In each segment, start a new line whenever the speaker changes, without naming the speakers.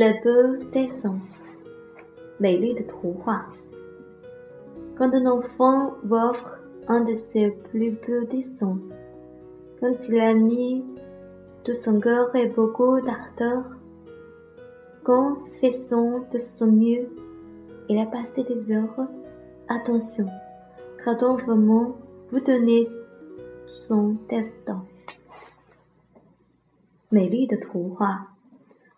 Le Beau Quand un enfant offre un de ses plus beaux dessins, quand il a mis tout son cœur et beaucoup d'ardeur, quand faisant de son mieux, il a passé des heures. Attention, on vraiment vous donner son destin. 美丽的图画。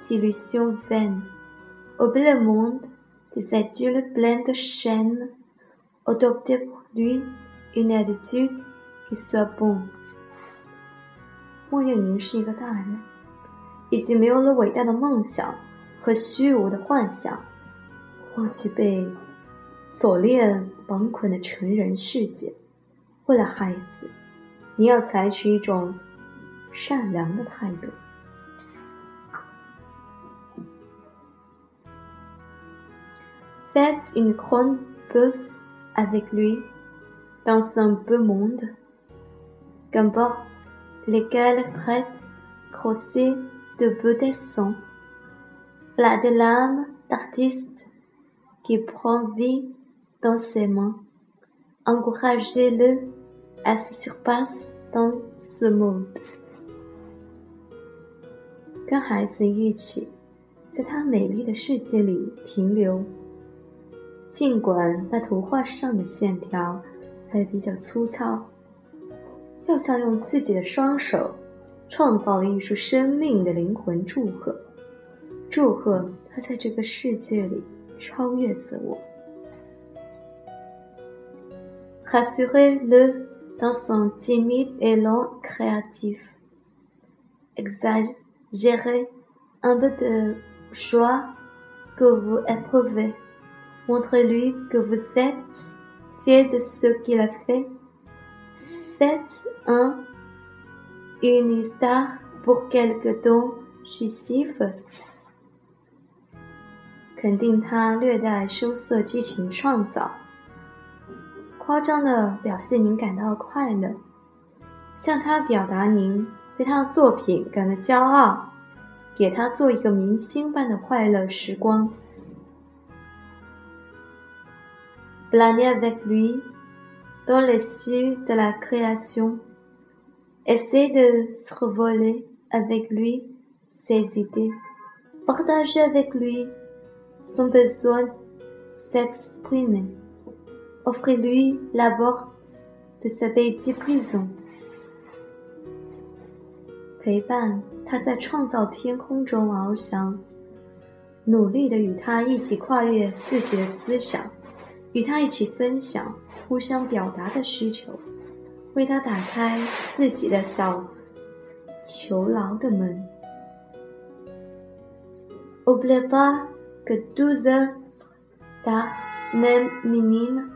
是大人，已经没有了，想和虚无的幻想，忘记被锁链绑捆的成人世界。为了孩子，你要采取一种善良的态度。Faites une grande pause avec lui dans un beau monde, qu'importe lesquels traites crossées de beaux dessins. la de l'âme d'artiste qui prend vie dans ses mains. Encouragez-le à se surpasser dans ce monde. 尽管那图画上的线条还比较粗糙，又像用自己的双手创造了艺术生命的灵魂，祝贺，祝贺他在这个世界里超越自我。Rassurez-le dans son timide et lent créatif. Exagérez un peu de joie que vous éprouvez. 肯定他略带羞涩、激情创造、夸张的表现，您感到快乐，向他表达您对他的作品感到骄傲，给他做一个明星般的快乐时光。planer avec lui dans les cieux de la création, essayer de survoler avec lui ses idées, partager avec lui son besoin s'exprimer, offrir-lui la porte de sa petite prison. 与他一起分享互相表达的需求，为他打开自己的小囚牢的门。Oublie pas que douze heures même minime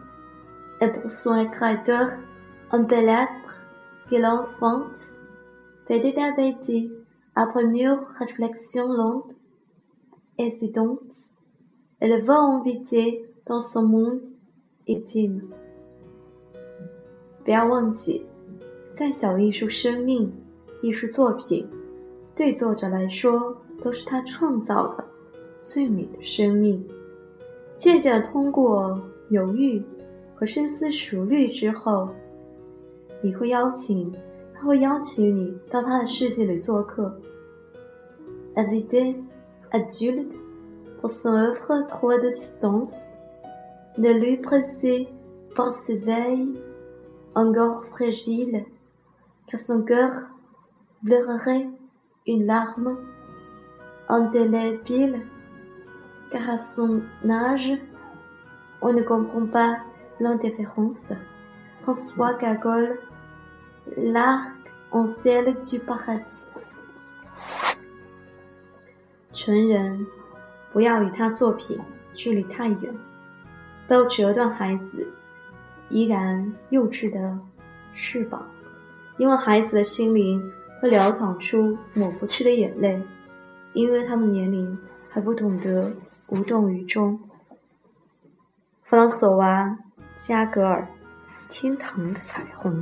et pour son créateur un être que l'enfante petit à petit après mûre réflexion lente, hésitante, elle va inviter Dans s o monde, et b i e 不要忘记，再小的艺术生命、艺术作品，对作者来说都是他创造的最美的生命。渐渐的，通过犹豫和深思熟虑之后，你会邀请他，会邀请你到他的世界里做客。e v e r y d a y a d u l t e pour son œuvre trop à distance。Ne lui presser dans ses ailes encore fragile, car son cœur pleurerait une larme en pile, car à son âge, on ne comprend pas l'indifférence. François Gagol, l'arc en ciel du paradis. 成人不要与他作品距离太远。都折断孩子依然幼稚的翅膀，因为孩子的心灵会流淌出抹不去的眼泪，因为他们年龄还不懂得无动于衷。弗朗索瓦·加格尔，《天堂的彩虹》。